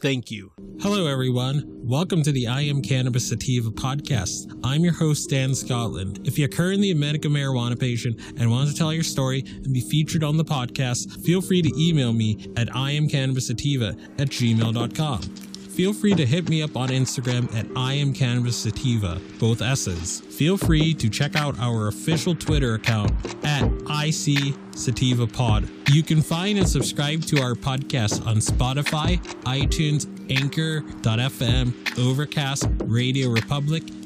Thank you. Hello, everyone. Welcome to the I Am Cannabis Sativa podcast. I'm your host, Dan Scotland. If you're currently a medical marijuana patient and want to tell your story and be featured on the podcast, feel free to email me at iamcannabissativa at gmail.com. Feel free to hit me up on Instagram at I am Cannabis Sativa, both S's. Feel free to check out our official Twitter account at IC Sativa Pod. You can find and subscribe to our podcast on Spotify, iTunes, Anchor.fm, Overcast, Radio Republic,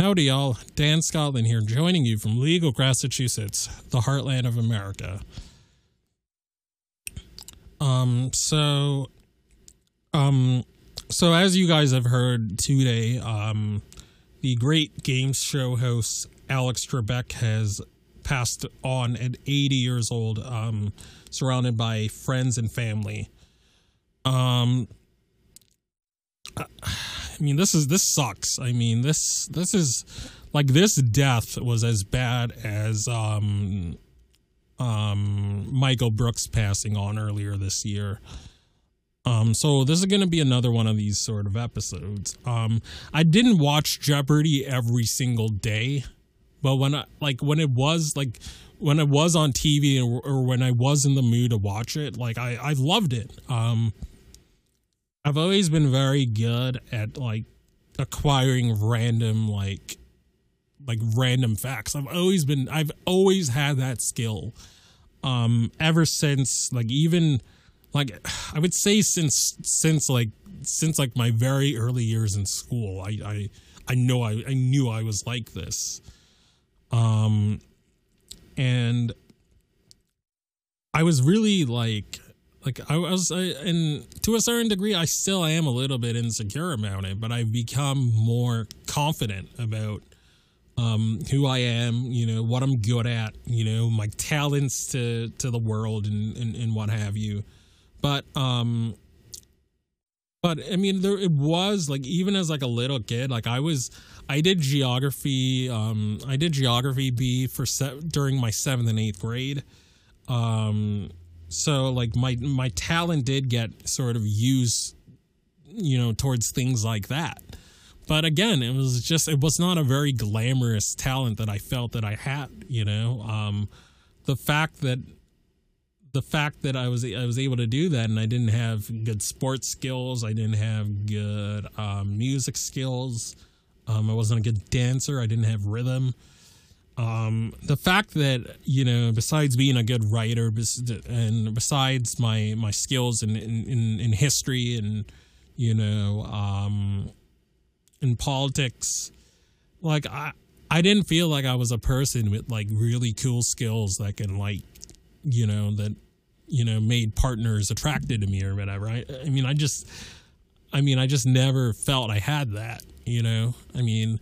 Howdy, y'all. Dan Scotland here, joining you from legal Massachusetts, the heartland of America. Um, so, um, so as you guys have heard today, um, the great game show host Alex Trebek has passed on at 80 years old, um, surrounded by friends and family. Um, I mean, this is this sucks. I mean, this this is like this death was as bad as um um Michael Brooks passing on earlier this year. Um, so this is going to be another one of these sort of episodes. Um, I didn't watch Jeopardy every single day, but when I like when it was like when it was on TV or, or when I was in the mood to watch it, like I I loved it. Um, I've always been very good at like acquiring random like like random facts. I've always been I've always had that skill. Um ever since like even like I would say since since like since like my very early years in school. I I I know I I knew I was like this. Um and I was really like like I was, I, and to a certain degree, I still am a little bit insecure about it, but I've become more confident about um, who I am, you know, what I'm good at, you know, my talents to to the world and and, and what have you. But um, but I mean, there it was like even as like a little kid, like I was, I did geography, um, I did geography bee for se- during my seventh and eighth grade. Um, so like my my talent did get sort of used you know towards things like that. But again it was just it was not a very glamorous talent that i felt that i had you know? Um the fact that the fact that i was i was able to do that and i didn't have good sports skills i didn't have good um, music skills um, i wasn't a good dancer i didn't have rhythm um, the fact that you know, besides being a good writer, and besides my my skills in in, in history and you know, um, in politics, like I I didn't feel like I was a person with like really cool skills that can like, you know, that you know made partners attracted to me or whatever. I I mean, I just, I mean, I just never felt I had that. You know, I mean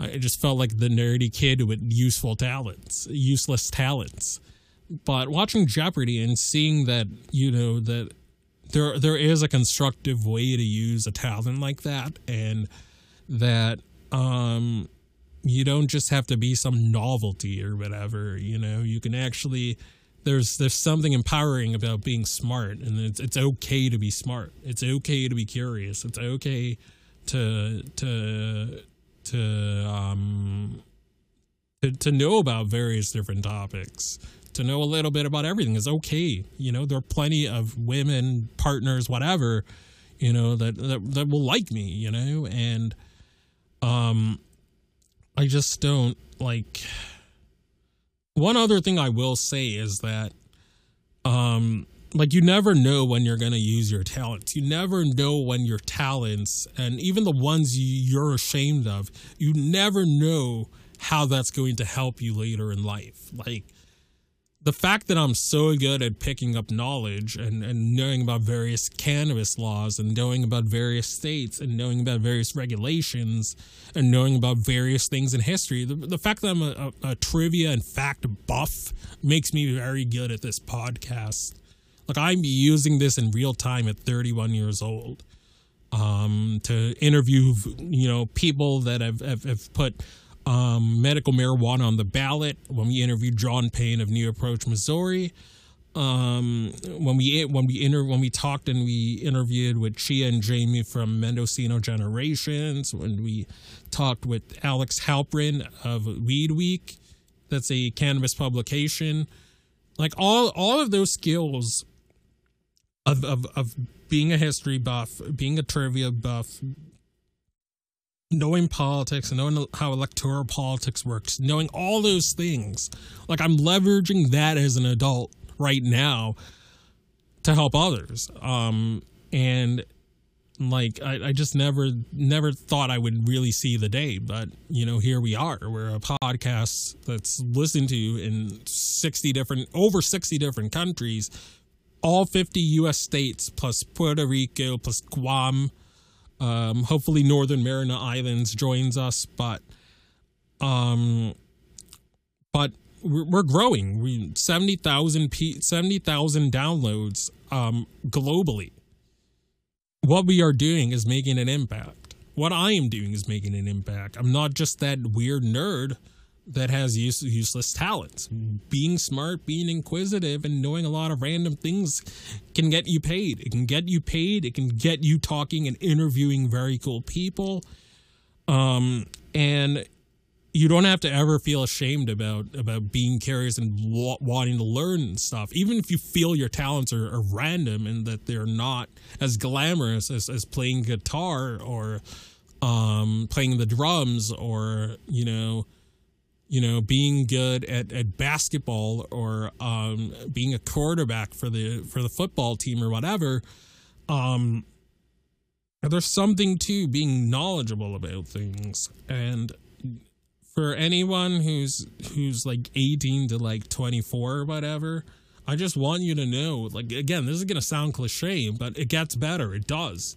I just felt like the nerdy kid with useful talents, useless talents. But watching Jeopardy and seeing that, you know, that there there is a constructive way to use a talent like that and that um you don't just have to be some novelty or whatever, you know, you can actually there's there's something empowering about being smart and it's it's okay to be smart. It's okay to be curious. It's okay to to to um to, to know about various different topics to know a little bit about everything is okay. You know there are plenty of women partners whatever you know that that, that will like me you know? And um i just don't like one other thing i will say is that um like you never know when you're going to use your talents you never know when your talents and even the ones you're ashamed of you never know how that's going to help you later in life like the fact that I'm so good at picking up knowledge and, and knowing about various cannabis laws and knowing about various states and knowing about various regulations and knowing about various things in history, the, the fact that I'm a, a, a trivia and fact buff makes me very good at this podcast. Like I'm using this in real time at 31 years old um, to interview, you know, people that have, have, have put um, medical marijuana on the ballot. When we interviewed John Payne of New Approach, Missouri. Um, when we when we inter when we talked and we interviewed with Chia and Jamie from Mendocino Generations. When we talked with Alex Halperin of Weed Week, that's a cannabis publication. Like all all of those skills of, of, of being a history buff, being a trivia buff, knowing politics and knowing how electoral politics works, knowing all those things. Like I'm leveraging that as an adult right now to help others. Um, and like I, I just never never thought I would really see the day, but you know, here we are. We're a podcast that's listened to in sixty different over sixty different countries all 50 US states plus Puerto Rico plus Guam. Um, hopefully Northern Mariana Islands joins us, but um, but we're, growing. We 70,000 70,000 downloads um, globally. What we are doing is making an impact. What I am doing is making an impact. I'm not just that weird nerd that has use, useless talents. Being smart, being inquisitive, and knowing a lot of random things can get you paid. It can get you paid. It can get you talking and interviewing very cool people. Um, and you don't have to ever feel ashamed about about being curious and w- wanting to learn stuff even if you feel your talents are, are, random and that they're not as glamorous as, as playing guitar or um, playing the drums or you know you know, being good at, at basketball or um, being a quarterback for the for the football team or whatever. Um, there's something to being knowledgeable about things, and for anyone who's who's like 18 to like 24 or whatever, I just want you to know, like again, this is gonna sound cliche, but it gets better. It does,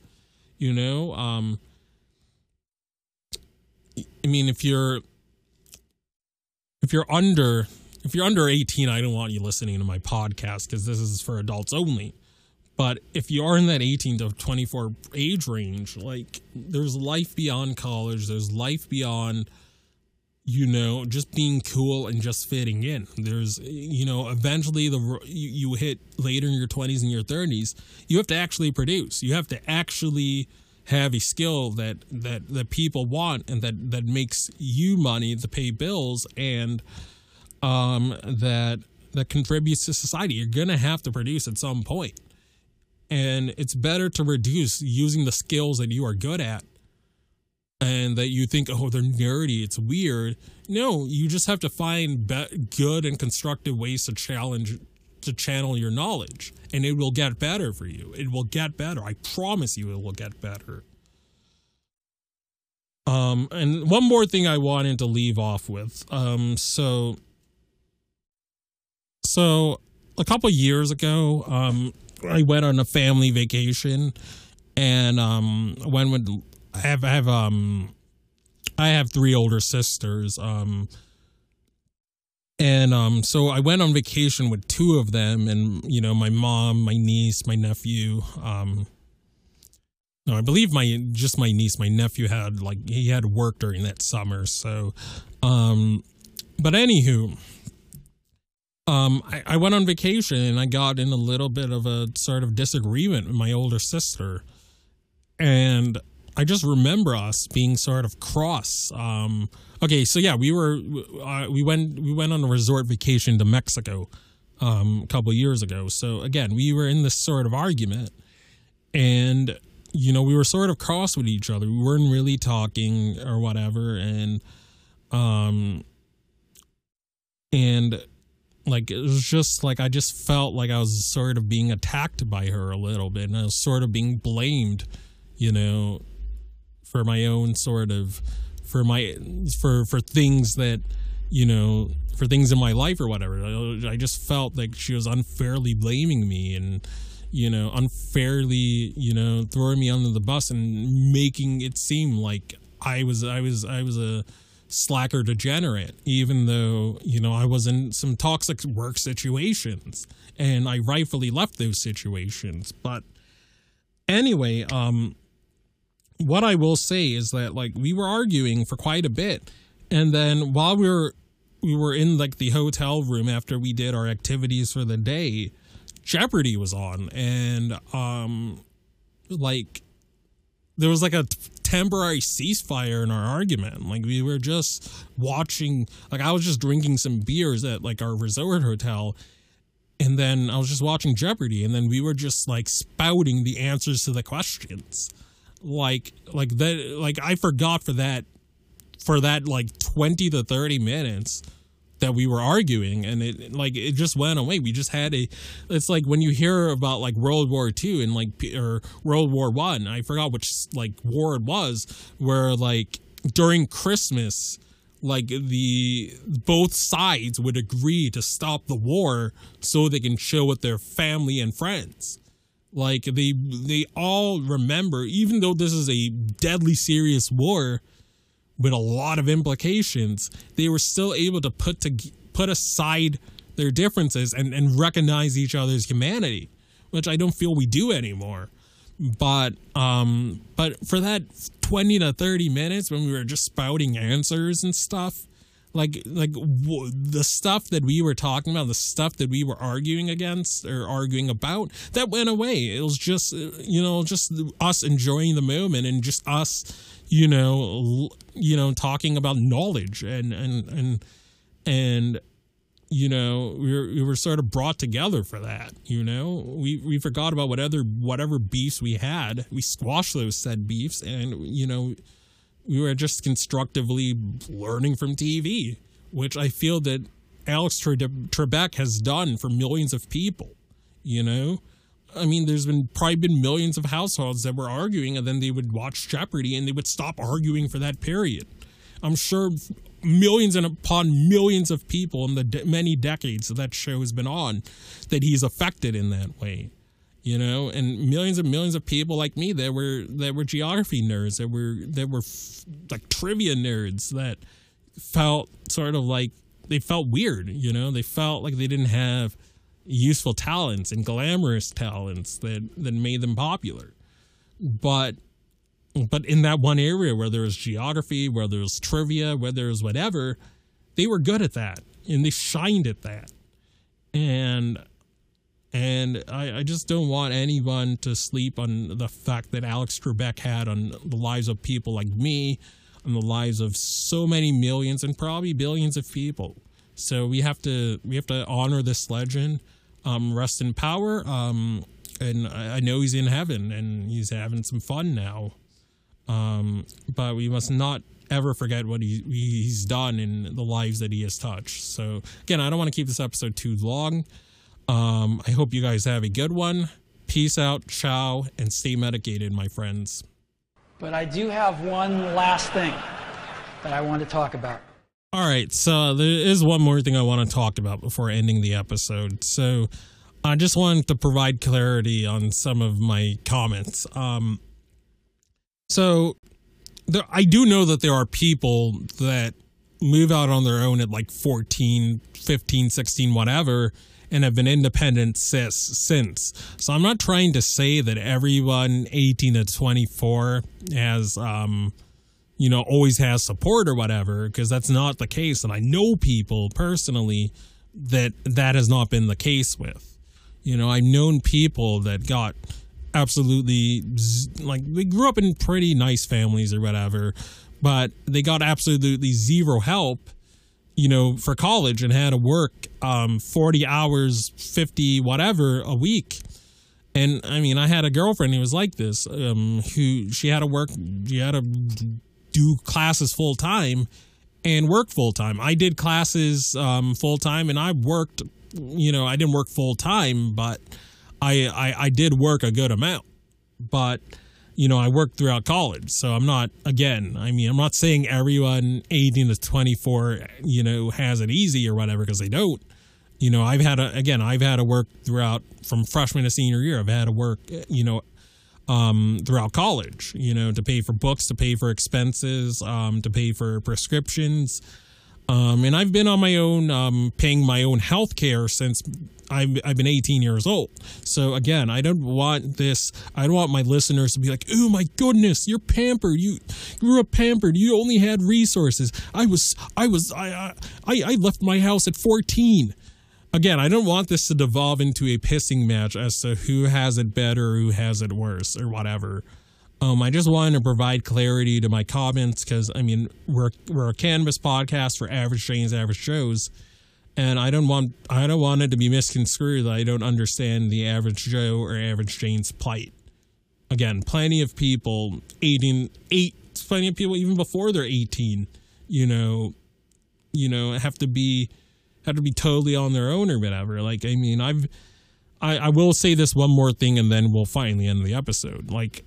you know. Um, I mean, if you're if you're under if you're under 18 i don't want you listening to my podcast because this is for adults only. But if you are in that 18 to 24 age range like there's life beyond college there's life beyond you know just being cool and just fitting in. There's you know eventually the you, you hit later in your 20s and your 30s you have to actually produce. You have to actually have a skill that that that people want and that that makes you money to pay bills and um that that contributes to society you're to have to produce at some point and it's better to reduce using the skills that you are good at and that you think, oh, they're nerdy, it's weird. No, you just have to find be- good and constructive ways to challenge, to channel your knowledge, and it will get better for you. It will get better. I promise you, it will get better. Um, and one more thing I wanted to leave off with. Um, so, so a couple years ago, um, I went on a family vacation, and um, went with I have I have um, I have three older sisters. Um, and um, so I went on vacation with two of them, and you know, my mom, my niece, my nephew. Um, no, I believe my just my niece, my nephew had like he had work during that summer. So, um, but anywho, um, I, I went on vacation and I got in a little bit of a sort of disagreement with my older sister, and I just remember us being sort of cross. Um, okay, so yeah, we were uh, we went we went on a resort vacation to Mexico um, a couple years ago. So again, we were in this sort of argument, and you know, we were sort of cross with each other. We weren't really talking or whatever, and um, and like it was just like I just felt like I was sort of being attacked by her a little bit, and I was sort of being blamed, you know, for my own sort of for my for for things that you know for things in my life or whatever. I just felt like she was unfairly blaming me and you know, unfairly, you know, throwing me under the bus and making it seem like I was I was I was a slacker degenerate, even though, you know, I was in some toxic work situations and I rightfully left those situations. But anyway, um what I will say is that like we were arguing for quite a bit. And then while we were we were in like the hotel room after we did our activities for the day, Jeopardy was on, and um, like there was like a temporary ceasefire in our argument. Like we were just watching, like I was just drinking some beers at like our resort hotel, and then I was just watching Jeopardy, and then we were just like spouting the answers to the questions, like like that. Like I forgot for that for that like twenty to thirty minutes that we were arguing and it like it just went away we just had a it's like when you hear about like world war ii and like or world war one I, I forgot which like war it was where like during christmas like the both sides would agree to stop the war so they can chill with their family and friends like they they all remember even though this is a deadly serious war with a lot of implications, they were still able to put to put aside their differences and, and recognize each other's humanity, which I don't feel we do anymore. But um, but for that twenty to thirty minutes when we were just spouting answers and stuff, like like w- the stuff that we were talking about, the stuff that we were arguing against or arguing about, that went away. It was just you know just us enjoying the moment and just us you know you know talking about knowledge and and and and you know we were, we were sort of brought together for that you know we we forgot about whatever whatever beefs we had we squashed those said beefs and you know we were just constructively learning from tv which i feel that alex trebek has done for millions of people you know I mean, there's been probably been millions of households that were arguing, and then they would watch Jeopardy and they would stop arguing for that period. I'm sure millions and upon millions of people in the de- many decades that that show has been on, that he's affected in that way. You know, and millions and millions of people like me that were that were geography nerds, that were that were f- like trivia nerds that felt sort of like they felt weird. You know, they felt like they didn't have useful talents and glamorous talents that that made them popular. But but in that one area where there was geography, where there was trivia, where there was whatever, they were good at that and they shined at that. And and I, I just don't want anyone to sleep on the fact that Alex Trebek had on the lives of people like me, on the lives of so many millions and probably billions of people. So we have to we have to honor this legend, um, rest in power. Um, and I, I know he's in heaven and he's having some fun now. Um, but we must not ever forget what he, he's done in the lives that he has touched. So, again, I don't want to keep this episode too long. Um, I hope you guys have a good one. Peace out, ciao, and stay medicated, my friends. But I do have one last thing that I want to talk about. All right, so there is one more thing I want to talk about before ending the episode. So I just wanted to provide clarity on some of my comments. Um, so there, I do know that there are people that move out on their own at like 14, 15, 16, whatever, and have been independent since. So I'm not trying to say that everyone 18 to 24 has, um, you know, always has support or whatever, because that's not the case. And I know people personally that that has not been the case with. You know, I've known people that got absolutely like they grew up in pretty nice families or whatever, but they got absolutely zero help, you know, for college and had to work um 40 hours, 50 whatever a week. And I mean, I had a girlfriend who was like this, um, who she had to work, she had to do classes full time and work full time. I did classes um, full time and I worked, you know, I didn't work full time, but I, I I did work a good amount, but you know I worked throughout college, so I'm not again. I mean, I'm not saying everyone 18 to 24, you know, has it easy or whatever because they don't. You know, I've had a again, I've had to work throughout from freshman to senior year. I've had to work, you know, um, throughout college. You know, to pay for books, to pay for expenses, um, to pay for prescriptions. Um, and I've been on my own, um, paying my own health care since I've, I've been 18 years old. So again, I don't want this. I don't want my listeners to be like, "Oh my goodness, you're pampered. You, you up pampered. You only had resources. I was, I was, I, I, I left my house at 14." Again, I don't want this to devolve into a pissing match as to who has it better, who has it worse, or whatever. Um, I just wanted to provide clarity to my comments because I mean we're we're a cannabis podcast for average Janes, average shows and I don't want I don't want it to be misconstrued that I don't understand the average Joe or average Jane's plight. Again, plenty of people 18 eight plenty of people even before they're 18, you know, you know, have to be have to be totally on their own or whatever. Like I mean, I've I, I will say this one more thing and then we'll finally end the episode. Like,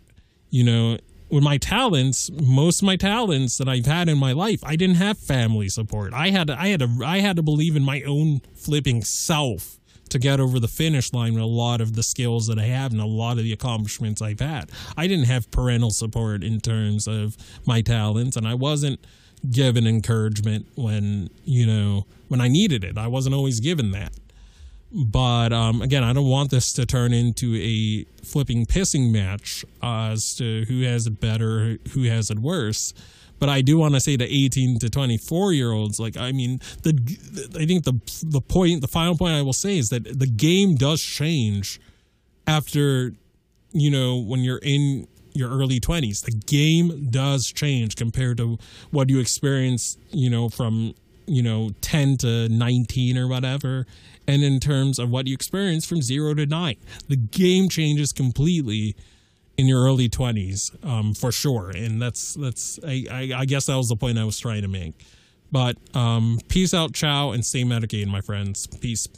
you know, with my talents, most of my talents that I've had in my life, I didn't have family support. I had to, I had to I had to believe in my own flipping self to get over the finish line with a lot of the skills that I have and a lot of the accomplishments I've had. I didn't have parental support in terms of my talents and I wasn't given encouragement when, you know, when I needed it. I wasn't always given that. But um, again, I don't want this to turn into a flipping pissing match as to who has it better, who has it worse. But I do want to say to 18 to 24 year olds, like I mean, the I think the the point, the final point I will say is that the game does change after, you know, when you're in your early 20s. The game does change compared to what you experience, you know, from you know 10 to 19 or whatever and in terms of what you experience from zero to nine. The game changes completely in your early 20s um, for sure and that's that's I, I, I guess that was the point i was trying to make but um, peace out ciao and stay medicated my friends peace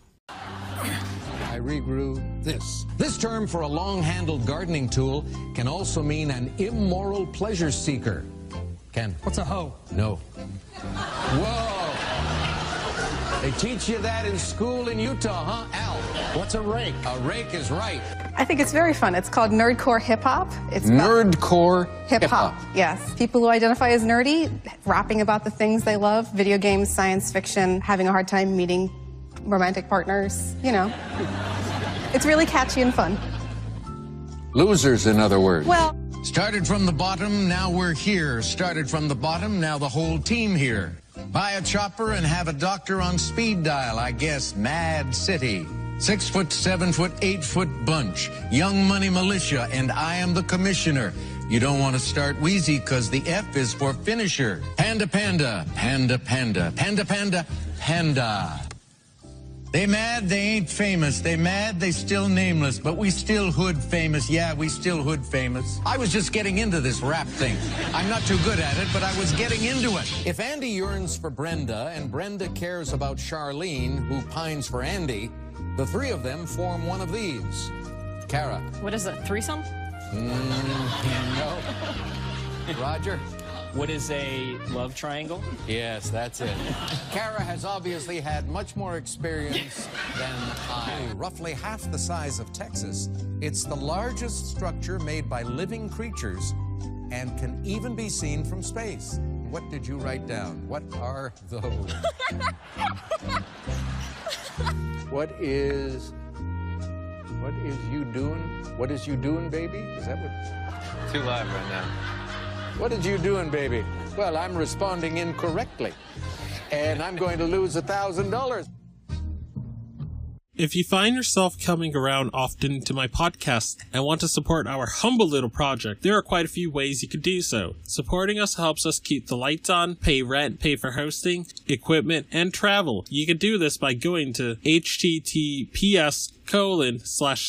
I regrew this. This term for a long-handled gardening tool can also mean an immoral pleasure seeker. Ken? What's a hoe? No. Whoa! They teach you that in school in Utah, huh? Al, what's a rake? A rake is right. I think it's very fun. It's called Nerdcore Hip Hop. It's Nerdcore Hip Hop. Yes. People who identify as nerdy, rapping about the things they love video games, science fiction, having a hard time meeting romantic partners, you know. It's really catchy and fun. Losers, in other words. Well, Started from the bottom, now we're here. Started from the bottom, now the whole team here. Buy a chopper and have a doctor on speed dial, I guess. Mad City. Six foot, seven foot, eight foot bunch. Young Money Militia, and I am the commissioner. You don't want to start Weezy because the F is for finisher. Panda, panda, panda, panda, panda, panda, panda. They mad, they ain't famous. They mad, they still nameless. But we still hood famous. Yeah, we still hood famous. I was just getting into this rap thing. I'm not too good at it, but I was getting into it. If Andy yearns for Brenda and Brenda cares about Charlene, who pines for Andy, the three of them form one of these. Kara. What is it? Threesome? Mm, no. Roger? What is a love triangle? Yes, that's it. Kara has obviously had much more experience than I. Roughly half the size of Texas, it's the largest structure made by living creatures and can even be seen from space. What did you write down? What are those? what is what is you doing? What is you doing, baby? Is that what Too live right now. What is you doing, baby? Well, I'm responding incorrectly. And I'm going to lose a thousand dollars. If you find yourself coming around often to my podcast and want to support our humble little project, there are quite a few ways you could do so. Supporting us helps us keep the lights on, pay rent, pay for hosting, equipment, and travel. You can do this by going to https colon slash